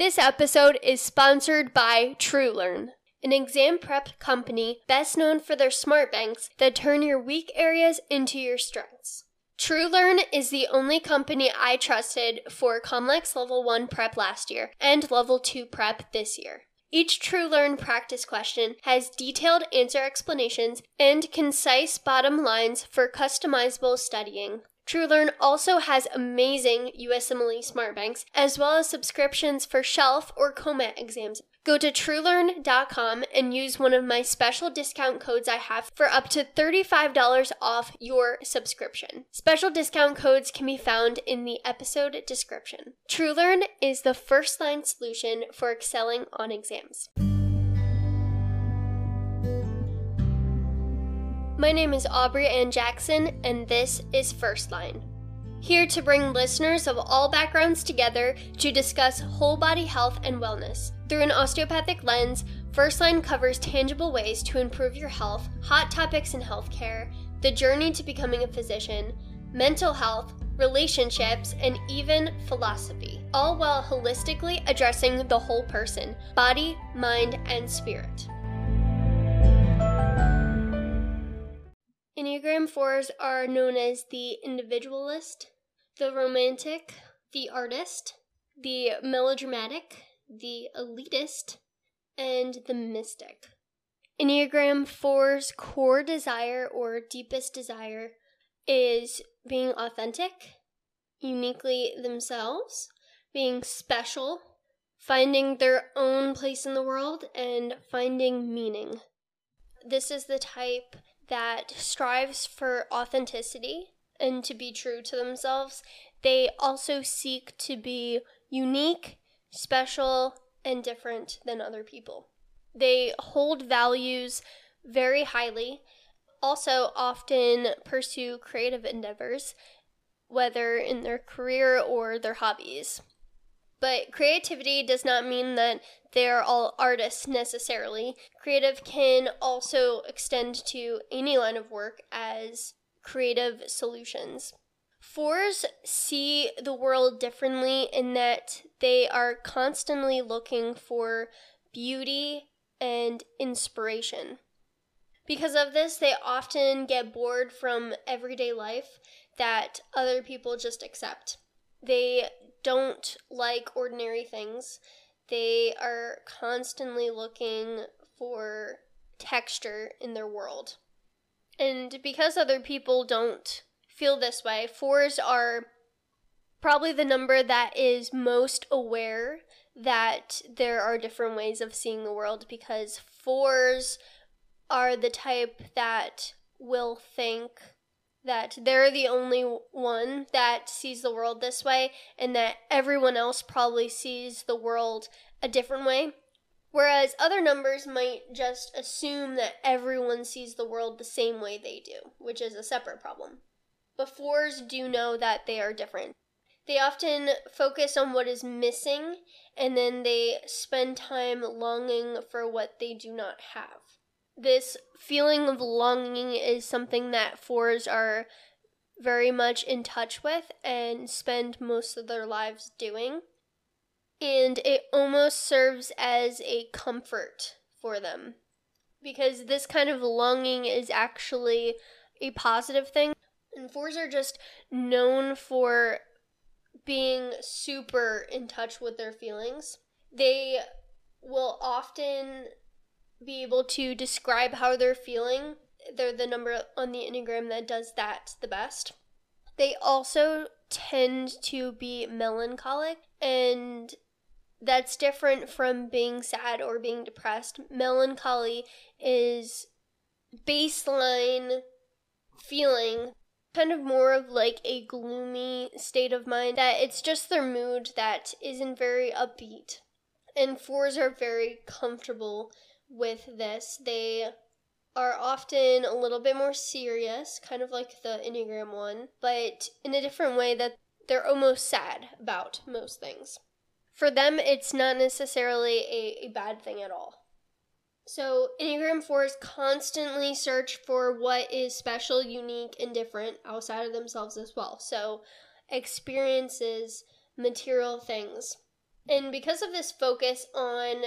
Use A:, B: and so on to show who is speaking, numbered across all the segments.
A: This episode is sponsored by TrueLearn, an exam prep company best known for their smart banks that turn your weak areas into your strengths. TrueLearn is the only company I trusted for Comlex Level 1 prep last year and Level 2 prep this year. Each TrueLearn practice question has detailed answer explanations and concise bottom lines for customizable studying. TrueLearn also has amazing USMLE Smart Banks, as well as subscriptions for shelf or COMAT exams. Go to truelearn.com and use one of my special discount codes I have for up to $35 off your subscription. Special discount codes can be found in the episode description. TrueLearn is the first line solution for excelling on exams. My name is Aubrey Ann Jackson, and this is First Line. Here to bring listeners of all backgrounds together to discuss whole body health and wellness. Through an osteopathic lens, First Line covers tangible ways to improve your health, hot topics in healthcare, the journey to becoming a physician, mental health, relationships, and even philosophy, all while holistically addressing the whole person body, mind, and spirit. Enneagram 4s are known as the individualist, the romantic, the artist, the melodramatic, the elitist, and the mystic. Enneagram 4's core desire or deepest desire is being authentic, uniquely themselves, being special, finding their own place in the world, and finding meaning. This is the type that strives for authenticity and to be true to themselves. They also seek to be unique, special, and different than other people. They hold values very highly, also often pursue creative endeavors, whether in their career or their hobbies. But creativity does not mean that they're all artists necessarily. Creative can also extend to any line of work as creative solutions. Fours see the world differently in that they are constantly looking for beauty and inspiration. Because of this, they often get bored from everyday life that other people just accept. They don't like ordinary things. They are constantly looking for texture in their world. And because other people don't feel this way, fours are probably the number that is most aware that there are different ways of seeing the world because fours are the type that will think that they're the only one that sees the world this way and that everyone else probably sees the world a different way. Whereas other numbers might just assume that everyone sees the world the same way they do, which is a separate problem. But fours do know that they are different. They often focus on what is missing and then they spend time longing for what they do not have this feeling of longing is something that fours are very much in touch with and spend most of their lives doing. And it almost serves as a comfort for them because this kind of longing is actually a positive thing. And fours are just known for being super in touch with their feelings. They will often be able to describe how they're feeling. They're the number on the Enneagram that does that the best. They also tend to be melancholic, and that's different from being sad or being depressed. Melancholy is baseline feeling kind of more of like a gloomy state of mind that it's just their mood that isn't very upbeat and fours are very comfortable with this. They are often a little bit more serious, kind of like the Enneagram one, but in a different way that they're almost sad about most things. For them, it's not necessarily a, a bad thing at all. So, Enneagram 4s constantly search for what is special, unique, and different outside of themselves as well. So, experiences, material things. And because of this focus on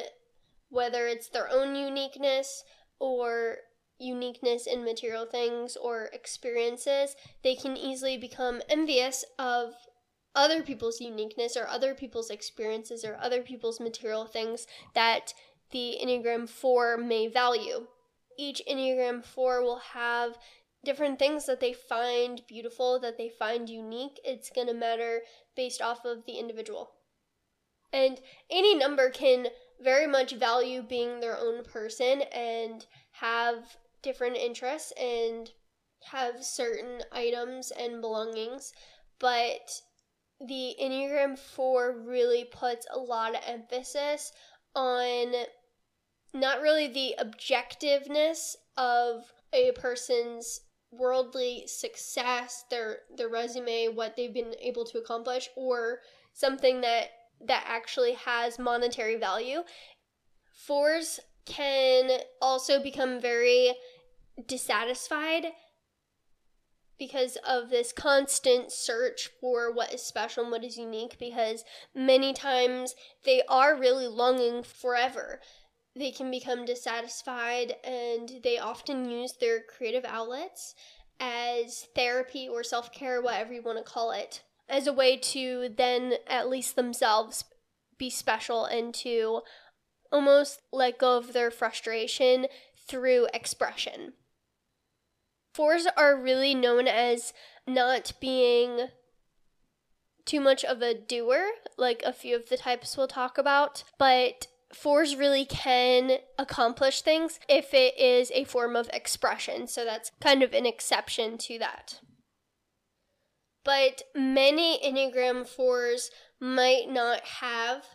A: whether it's their own uniqueness or uniqueness in material things or experiences, they can easily become envious of other people's uniqueness or other people's experiences or other people's material things that the Enneagram 4 may value. Each Enneagram 4 will have different things that they find beautiful, that they find unique. It's going to matter based off of the individual. And any number can very much value being their own person and have different interests and have certain items and belongings, but the Enneagram 4 really puts a lot of emphasis on not really the objectiveness of a person's worldly success, their their resume, what they've been able to accomplish or something that that actually has monetary value. Fours can also become very dissatisfied because of this constant search for what is special and what is unique because many times they are really longing forever they can become dissatisfied and they often use their creative outlets as therapy or self-care whatever you want to call it as a way to then at least themselves be special and to almost let go of their frustration through expression Fours are really known as not being too much of a doer, like a few of the types we'll talk about, but fours really can accomplish things if it is a form of expression. So that's kind of an exception to that. But many Enneagram fours might not have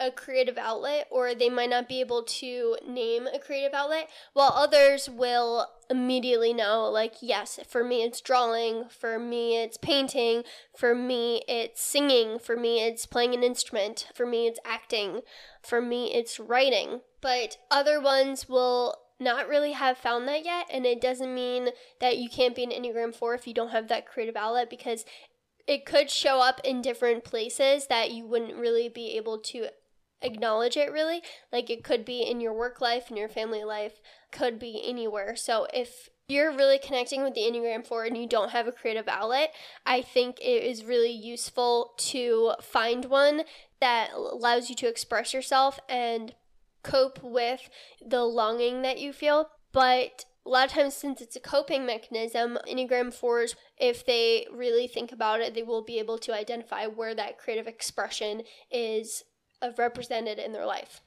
A: a creative outlet or they might not be able to name a creative outlet while others will immediately know like yes for me it's drawing for me it's painting for me it's singing for me it's playing an instrument for me it's acting for me it's writing. But other ones will not really have found that yet and it doesn't mean that you can't be an enneagram 4 if you don't have that creative outlet because it could show up in different places that you wouldn't really be able to acknowledge it really. Like it could be in your work life, in your family life, could be anywhere. So if you're really connecting with the Enneagram 4 and you don't have a creative outlet, I think it is really useful to find one that allows you to express yourself and cope with the longing that you feel. But a lot of times, since it's a coping mechanism, Enneagram 4s, if they really think about it, they will be able to identify where that creative expression is uh, represented in their life.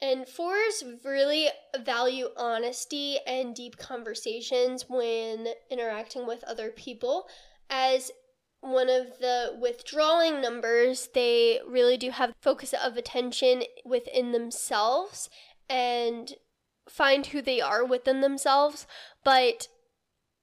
A: And fours really value honesty and deep conversations when interacting with other people. As one of the withdrawing numbers, they really do have focus of attention within themselves and find who they are within themselves, but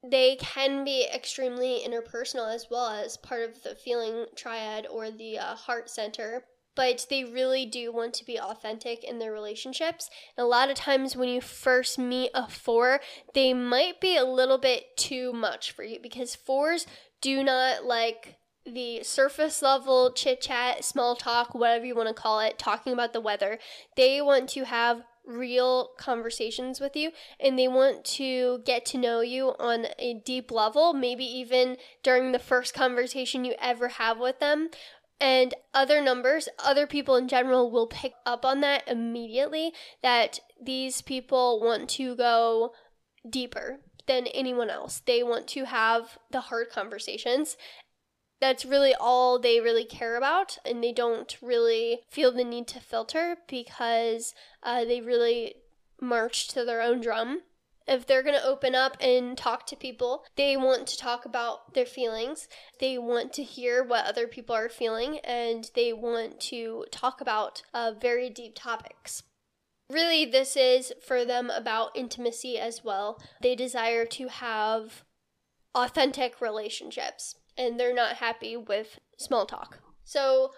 A: they can be extremely interpersonal as well as part of the feeling triad or the uh, heart center but they really do want to be authentic in their relationships. And a lot of times when you first meet a four, they might be a little bit too much for you because fours do not like the surface level chit chat, small talk, whatever you want to call it, talking about the weather. They want to have real conversations with you and they want to get to know you on a deep level, maybe even during the first conversation you ever have with them and other numbers, other people in general will pick up on that immediately that these people want to go deeper than anyone else. They want to have the hard conversations. That's really all they really care about, and they don't really feel the need to filter because uh, they really march to their own drum if they're going to open up and talk to people, they want to talk about their feelings. They want to hear what other people are feeling and they want to talk about uh, very deep topics. Really, this is for them about intimacy as well. They desire to have authentic relationships and they're not happy with small talk. So,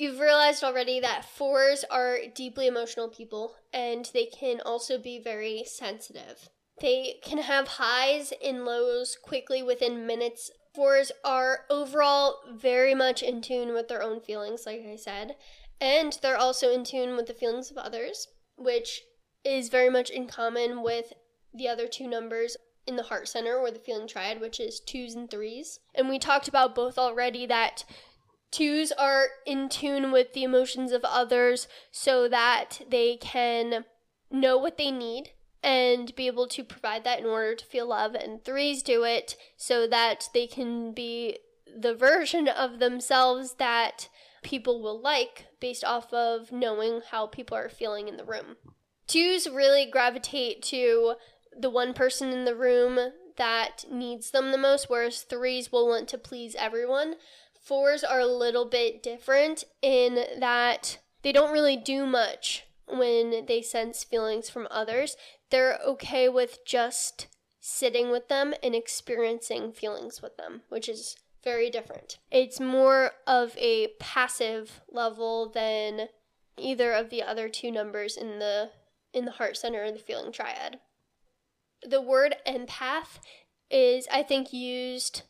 A: You've realized already that fours are deeply emotional people and they can also be very sensitive. They can have highs and lows quickly within minutes Fours are overall very much in tune with their own feelings, like I said, and they're also in tune with the feelings of others, which is very much in common with the other two numbers in the heart center or the feeling triad, which is twos and threes. And we talked about both already that twos are in tune with the emotions of others so that they can know what they need and be able to provide that in order to feel love. And threes do it so that they can be the version of themselves that people will like based off of knowing how people are feeling in the room. Twos really gravitate to the one person in the room that needs them the most, whereas threes will want to please everyone. Fours are a little bit different in that they don't really do much when they sense feelings from others they're okay with just sitting with them and experiencing feelings with them, which is very different. It's more of a passive level than either of the other two numbers in the in the heart center or the feeling triad. The word empath is I think used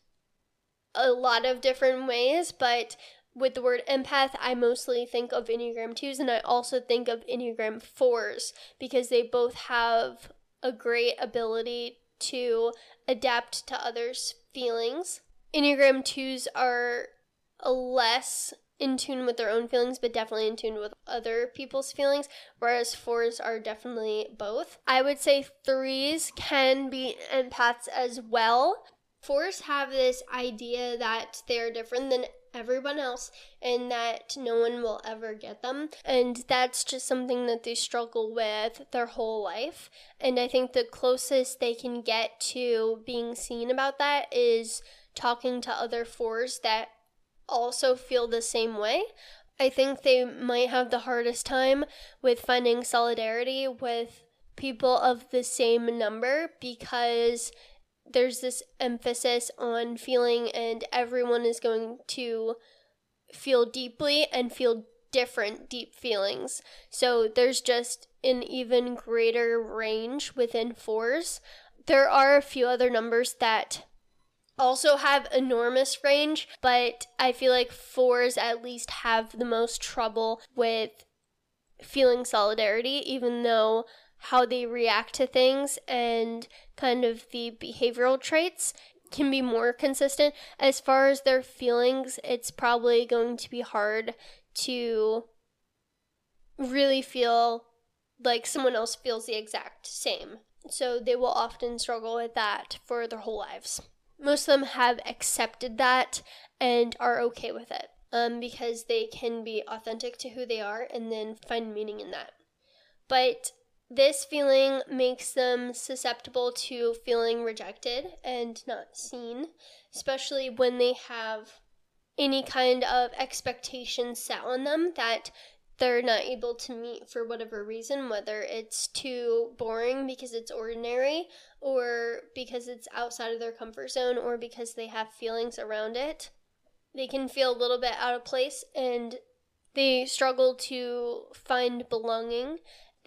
A: a lot of different ways, but with the word empath, I mostly think of Enneagram 2s and I also think of Enneagram 4s because they both have a great ability to adapt to others' feelings. Enneagram 2s are less in tune with their own feelings, but definitely in tune with other people's feelings, whereas fours are definitely both. I would say threes can be empaths as well. Fours have this idea that they're different than everyone else and that no one will ever get them. And that's just something that they struggle with their whole life. And I think the closest they can get to being seen about that is talking to other fours that also feel the same way. I think they might have the hardest time with finding solidarity with people of the same number because there's this emphasis on feeling, and everyone is going to feel deeply and feel different deep feelings. So there's just an even greater range within fours. There are a few other numbers that also have enormous range, but I feel like fours at least have the most trouble with feeling solidarity, even though how they react to things and kind of the behavioral traits can be more consistent. As far as their feelings, it's probably going to be hard to really feel like someone else feels the exact same. So they will often struggle with that for their whole lives. Most of them have accepted that and are okay with it um, because they can be authentic to who they are and then find meaning in that. But this feeling makes them susceptible to feeling rejected and not seen, especially when they have any kind of expectation set on them that they're not able to meet for whatever reason, whether it's too boring because it's ordinary, or because it's outside of their comfort zone, or because they have feelings around it. They can feel a little bit out of place and they struggle to find belonging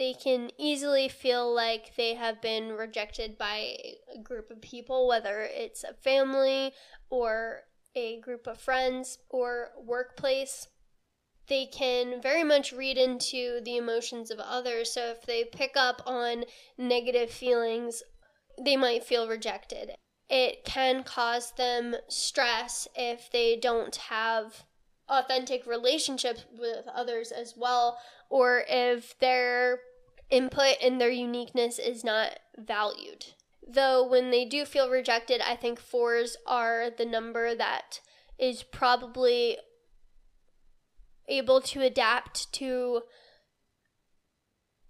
A: they can easily feel like they have been rejected by a group of people, whether it's a family or a group of friends or workplace. They can very much read into the emotions of others. So if they pick up on negative feelings, they might feel rejected. It can cause them stress if they don't have authentic relationships with others as well, or if they're input and their uniqueness is not valued. Though when they do feel rejected, I think fours are the number that is probably able to adapt to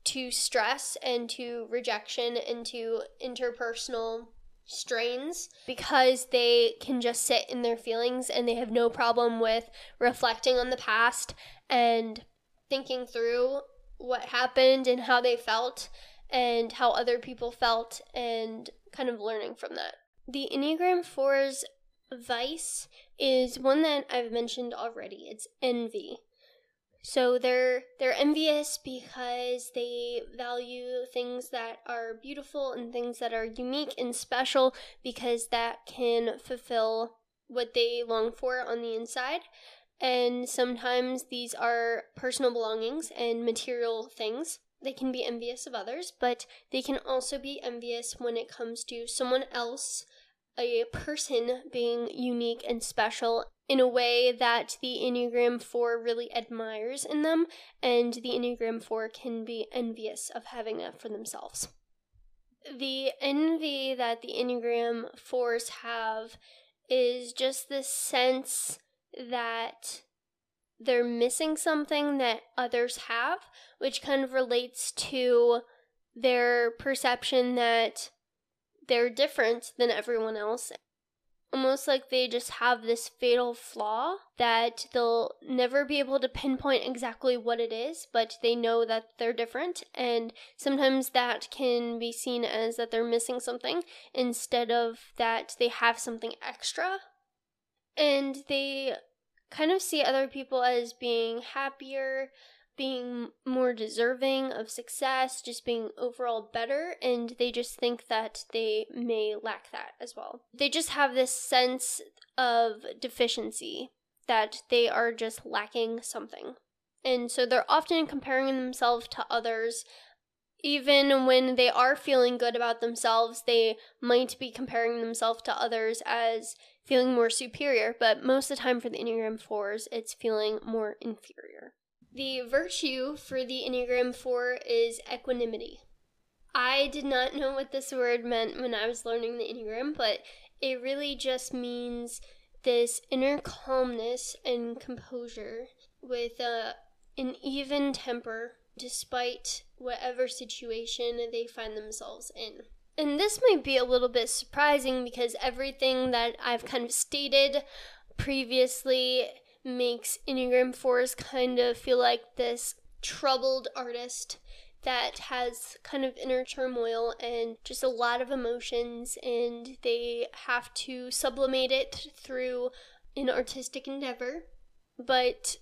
A: to stress and to rejection and to interpersonal strains because they can just sit in their feelings and they have no problem with reflecting on the past and thinking through what happened and how they felt and how other people felt and kind of learning from that. The Enneagram 4's vice is one that I've mentioned already. It's envy. So they're they're envious because they value things that are beautiful and things that are unique and special because that can fulfill what they long for on the inside. And sometimes these are personal belongings and material things. They can be envious of others, but they can also be envious when it comes to someone else, a person being unique and special in a way that the Enneagram 4 really admires in them, and the Enneagram 4 can be envious of having that for themselves. The envy that the Enneagram 4s have is just this sense that they're missing something that others have, which kind of relates to their perception that they're different than everyone else. Almost like they just have this fatal flaw that they'll never be able to pinpoint exactly what it is, but they know that they're different. And sometimes that can be seen as that they're missing something instead of that they have something extra. And they kind of see other people as being happier, being more deserving of success, just being overall better, and they just think that they may lack that as well. They just have this sense of deficiency that they are just lacking something. And so they're often comparing themselves to others. Even when they are feeling good about themselves, they might be comparing themselves to others as feeling more superior, but most of the time for the Enneagram 4s, it's feeling more inferior. The virtue for the Enneagram 4 is equanimity. I did not know what this word meant when I was learning the Enneagram, but it really just means this inner calmness and composure with a, an even temper despite whatever situation they find themselves in. And this might be a little bit surprising because everything that I've kind of stated previously makes Enneagram 4s kind of feel like this troubled artist that has kind of inner turmoil and just a lot of emotions, and they have to sublimate it through an artistic endeavor. But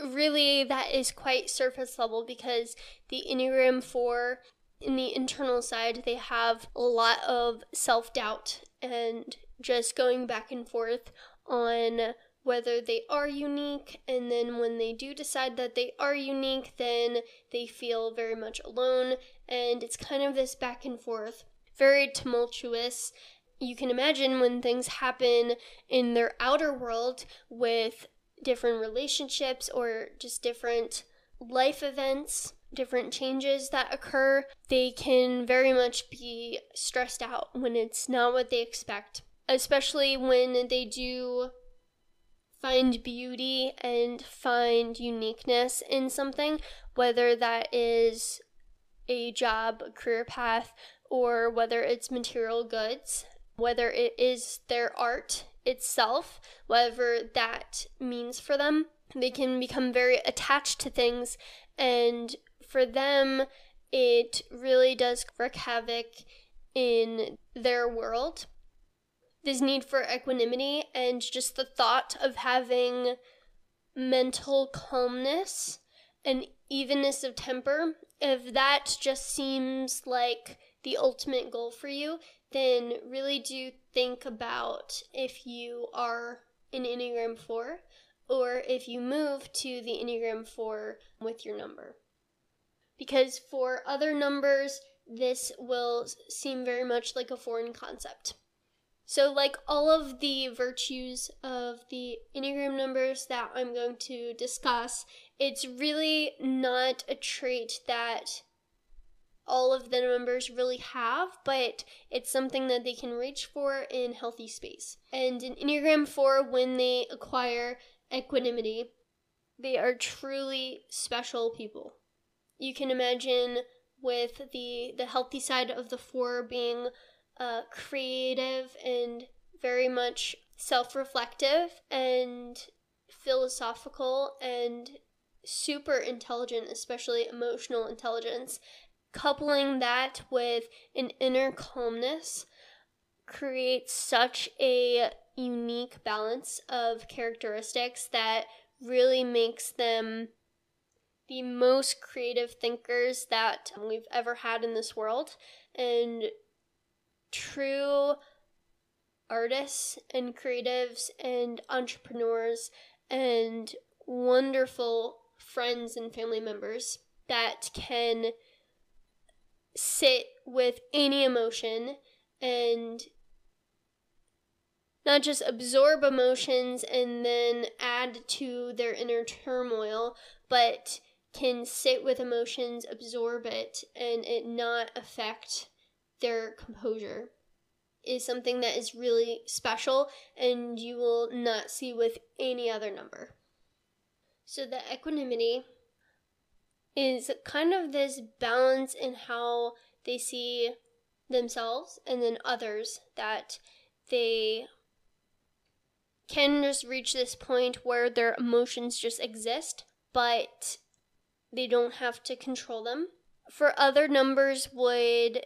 A: really, that is quite surface level because the Enneagram 4 in the internal side, they have a lot of self doubt and just going back and forth on whether they are unique. And then when they do decide that they are unique, then they feel very much alone. And it's kind of this back and forth, very tumultuous. You can imagine when things happen in their outer world with different relationships or just different life events different changes that occur, they can very much be stressed out when it's not what they expect, especially when they do find beauty and find uniqueness in something, whether that is a job, a career path, or whether it's material goods, whether it is their art itself, whatever that means for them. They can become very attached to things and for them, it really does wreak havoc in their world. This need for equanimity and just the thought of having mental calmness and evenness of temper, if that just seems like the ultimate goal for you, then really do think about if you are an Enneagram 4 or if you move to the Enneagram 4 with your number because for other numbers, this will seem very much like a foreign concept. So, like all of the virtues of the Enneagram numbers that I'm going to discuss, it's really not a trait that all of the numbers really have, but it's something that they can reach for in healthy space. And in Enneagram 4, when they acquire equanimity, they are truly special people you can imagine with the the healthy side of the four being uh, creative and very much self-reflective and philosophical and super intelligent, especially emotional intelligence. Coupling that with an inner calmness creates such a unique balance of characteristics that really makes them the most creative thinkers that we've ever had in this world and true artists and creatives and entrepreneurs and wonderful friends and family members that can sit with any emotion and not just absorb emotions and then add to their inner turmoil, but can sit with emotions, absorb it, and it not affect their composure is something that is really special and you will not see with any other number. So, the equanimity is kind of this balance in how they see themselves and then others that they can just reach this point where their emotions just exist, but they don't have to control them. For other numbers would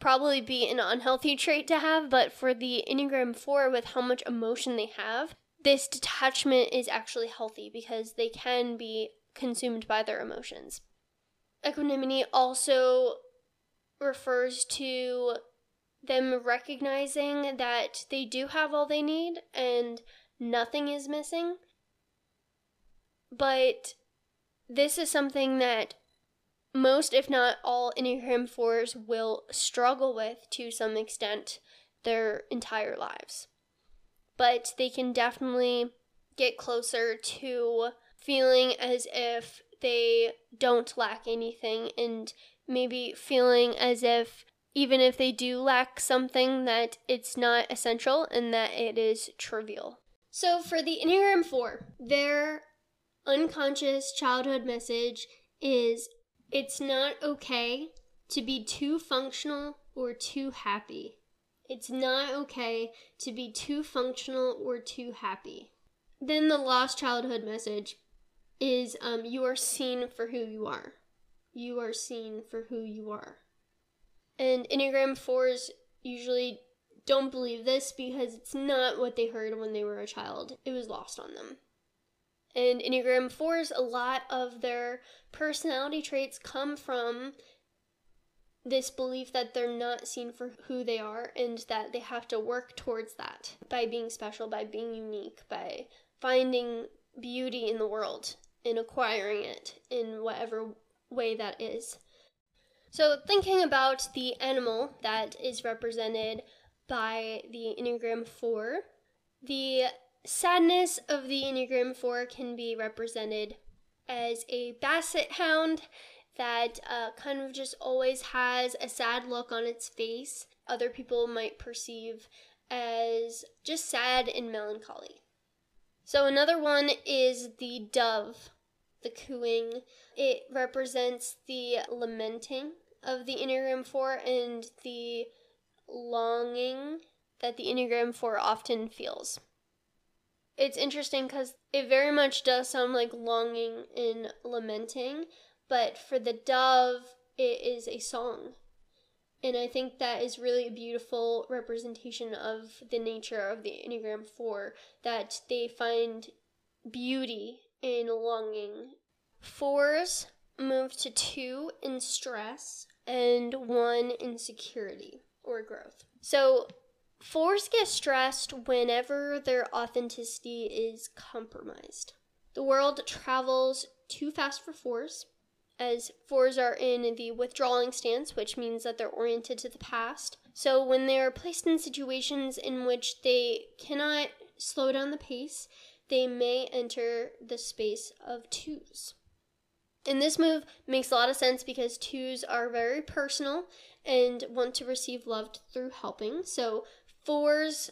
A: probably be an unhealthy trait to have, but for the Enneagram 4 with how much emotion they have, this detachment is actually healthy because they can be consumed by their emotions. Equanimity also refers to them recognizing that they do have all they need and nothing is missing. But this is something that most, if not all, Enneagram 4s will struggle with to some extent their entire lives. But they can definitely get closer to feeling as if they don't lack anything and maybe feeling as if even if they do lack something, that it's not essential and that it is trivial. So, for the Enneagram 4, their unconscious childhood message is it's not okay to be too functional or too happy. It's not okay to be too functional or too happy. Then the lost childhood message is um, you are seen for who you are. You are seen for who you are. And Enneagram 4s usually don't believe this because it's not what they heard when they were a child. It was lost on them. And Enneagram 4s, a lot of their personality traits come from this belief that they're not seen for who they are and that they have to work towards that by being special, by being unique, by finding beauty in the world and acquiring it in whatever way that is. So, thinking about the animal that is represented by the Enneagram 4, the sadness of the Enneagram 4 can be represented as a basset hound that uh, kind of just always has a sad look on its face. Other people might perceive as just sad and melancholy. So, another one is the dove, the cooing. It represents the lamenting of the Enneagram 4 and the longing that the Enneagram 4 often feels. It's interesting because it very much does sound like longing and lamenting, but for the dove, it is a song. And I think that is really a beautiful representation of the nature of the Enneagram 4 that they find beauty in longing. Fours move to two in stress and one in security or growth. So, fours get stressed whenever their authenticity is compromised. The world travels too fast for fours, as fours are in the withdrawing stance, which means that they're oriented to the past. So, when they are placed in situations in which they cannot slow down the pace, they may enter the space of twos. And this move makes a lot of sense because twos are very personal and want to receive love through helping. So fours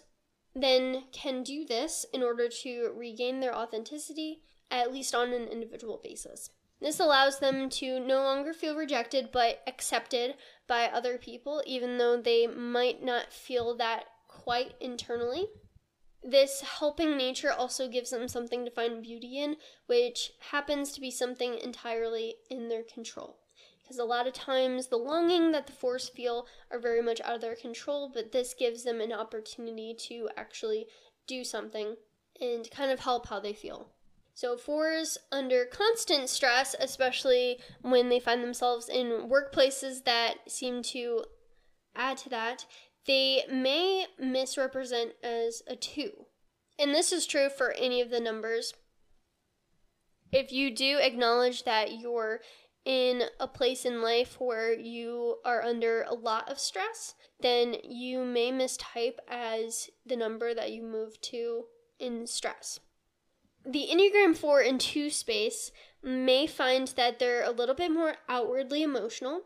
A: then can do this in order to regain their authenticity, at least on an individual basis. This allows them to no longer feel rejected but accepted by other people, even though they might not feel that quite internally this helping nature also gives them something to find beauty in, which happens to be something entirely in their control. Because a lot of times the longing that the fours feel are very much out of their control, but this gives them an opportunity to actually do something and kind of help how they feel. So, fours under constant stress, especially when they find themselves in workplaces that seem to add to that, they may misrepresent as a 2. And this is true for any of the numbers. If you do acknowledge that you're in a place in life where you are under a lot of stress, then you may mistype as the number that you move to in stress. The Enneagram 4 and 2 space may find that they're a little bit more outwardly emotional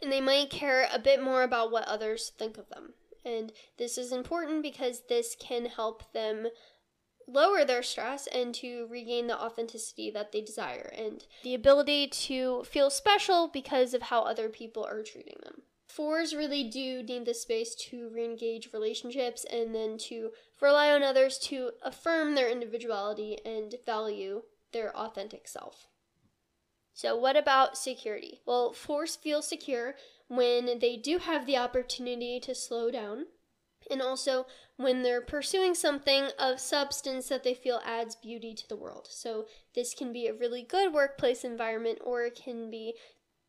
A: and they might care a bit more about what others think of them. And this is important because this can help them lower their stress and to regain the authenticity that they desire and the ability to feel special because of how other people are treating them. Fours really do need the space to re-engage relationships and then to rely on others to affirm their individuality and value their authentic self. So, what about security? Well, fours feel secure when they do have the opportunity to slow down and also when they're pursuing something of substance that they feel adds beauty to the world. So, this can be a really good workplace environment, or it can be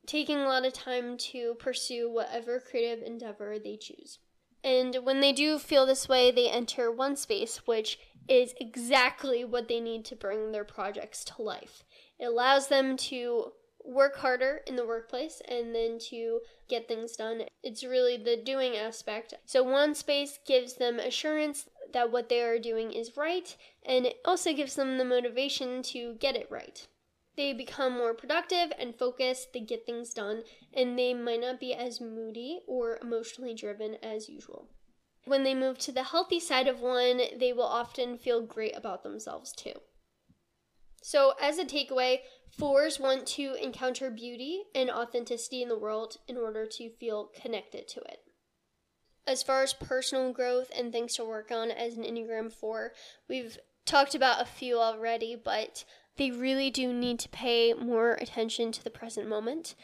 A: taking a lot of time to pursue whatever creative endeavor they choose. And when they do feel this way, they enter one space, which is exactly what they need to bring their projects to life. It allows them to work harder in the workplace and then to get things done. It's really the doing aspect. So, one space gives them assurance that what they are doing is right, and it also gives them the motivation to get it right. They become more productive and focused, they get things done, and they might not be as moody or emotionally driven as usual. When they move to the healthy side of one, they will often feel great about themselves too. So, as a takeaway, fours want to encounter beauty and authenticity in the world in order to feel connected to it. As far as personal growth and things to work on as an Enneagram 4, we've talked about a few already, but they really do need to pay more attention to the present moment.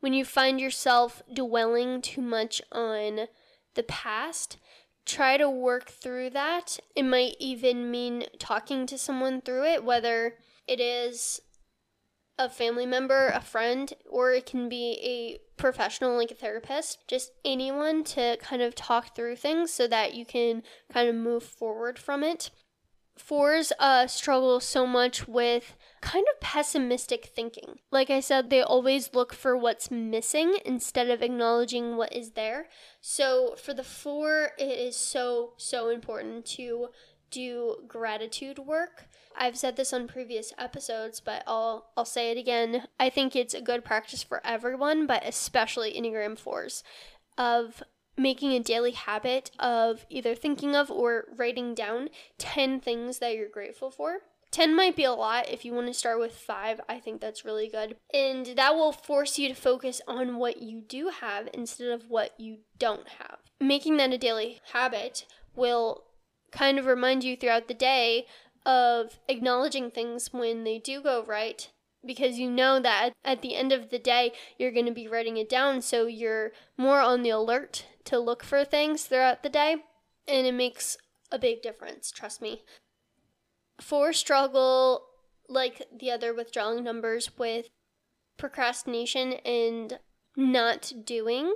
A: When you find yourself dwelling too much on the past, try to work through that. It might even mean talking to someone through it, whether it is a family member, a friend, or it can be a professional like a therapist, just anyone to kind of talk through things so that you can kind of move forward from it. Fours uh, struggle so much with kind of pessimistic thinking. Like I said, they always look for what's missing instead of acknowledging what is there. So for the four, it is so, so important to do gratitude work. I've said this on previous episodes, but I'll I'll say it again. I think it's a good practice for everyone, but especially Enneagram 4s of making a daily habit of either thinking of or writing down 10 things that you're grateful for. 10 might be a lot. If you want to start with 5, I think that's really good. And that will force you to focus on what you do have instead of what you don't have. Making that a daily habit will kind of remind you throughout the day of acknowledging things when they do go right because you know that at the end of the day you're going to be writing it down so you're more on the alert to look for things throughout the day and it makes a big difference trust me. For struggle like the other withdrawing numbers with procrastination and not doing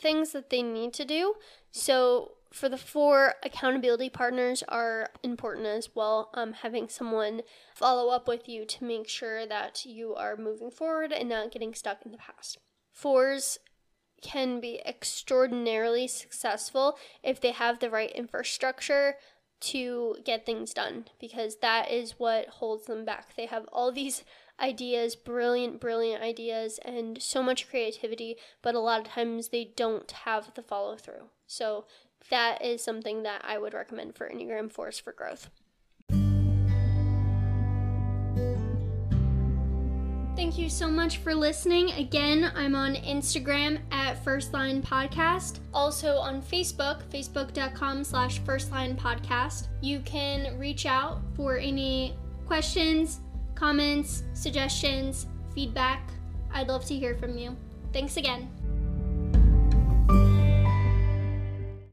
A: things that they need to do so for the four accountability partners are important as well um, having someone follow up with you to make sure that you are moving forward and not getting stuck in the past fours can be extraordinarily successful if they have the right infrastructure to get things done because that is what holds them back. They have all these ideas, brilliant, brilliant ideas, and so much creativity, but a lot of times they don't have the follow through. So that is something that I would recommend for Enneagram 4s for growth. Thank you so much for listening. Again, I'm on Instagram at First Line Podcast. Also on Facebook, facebook.com slash First Line Podcast. You can reach out for any questions, comments, suggestions, feedback. I'd love to hear from you. Thanks again.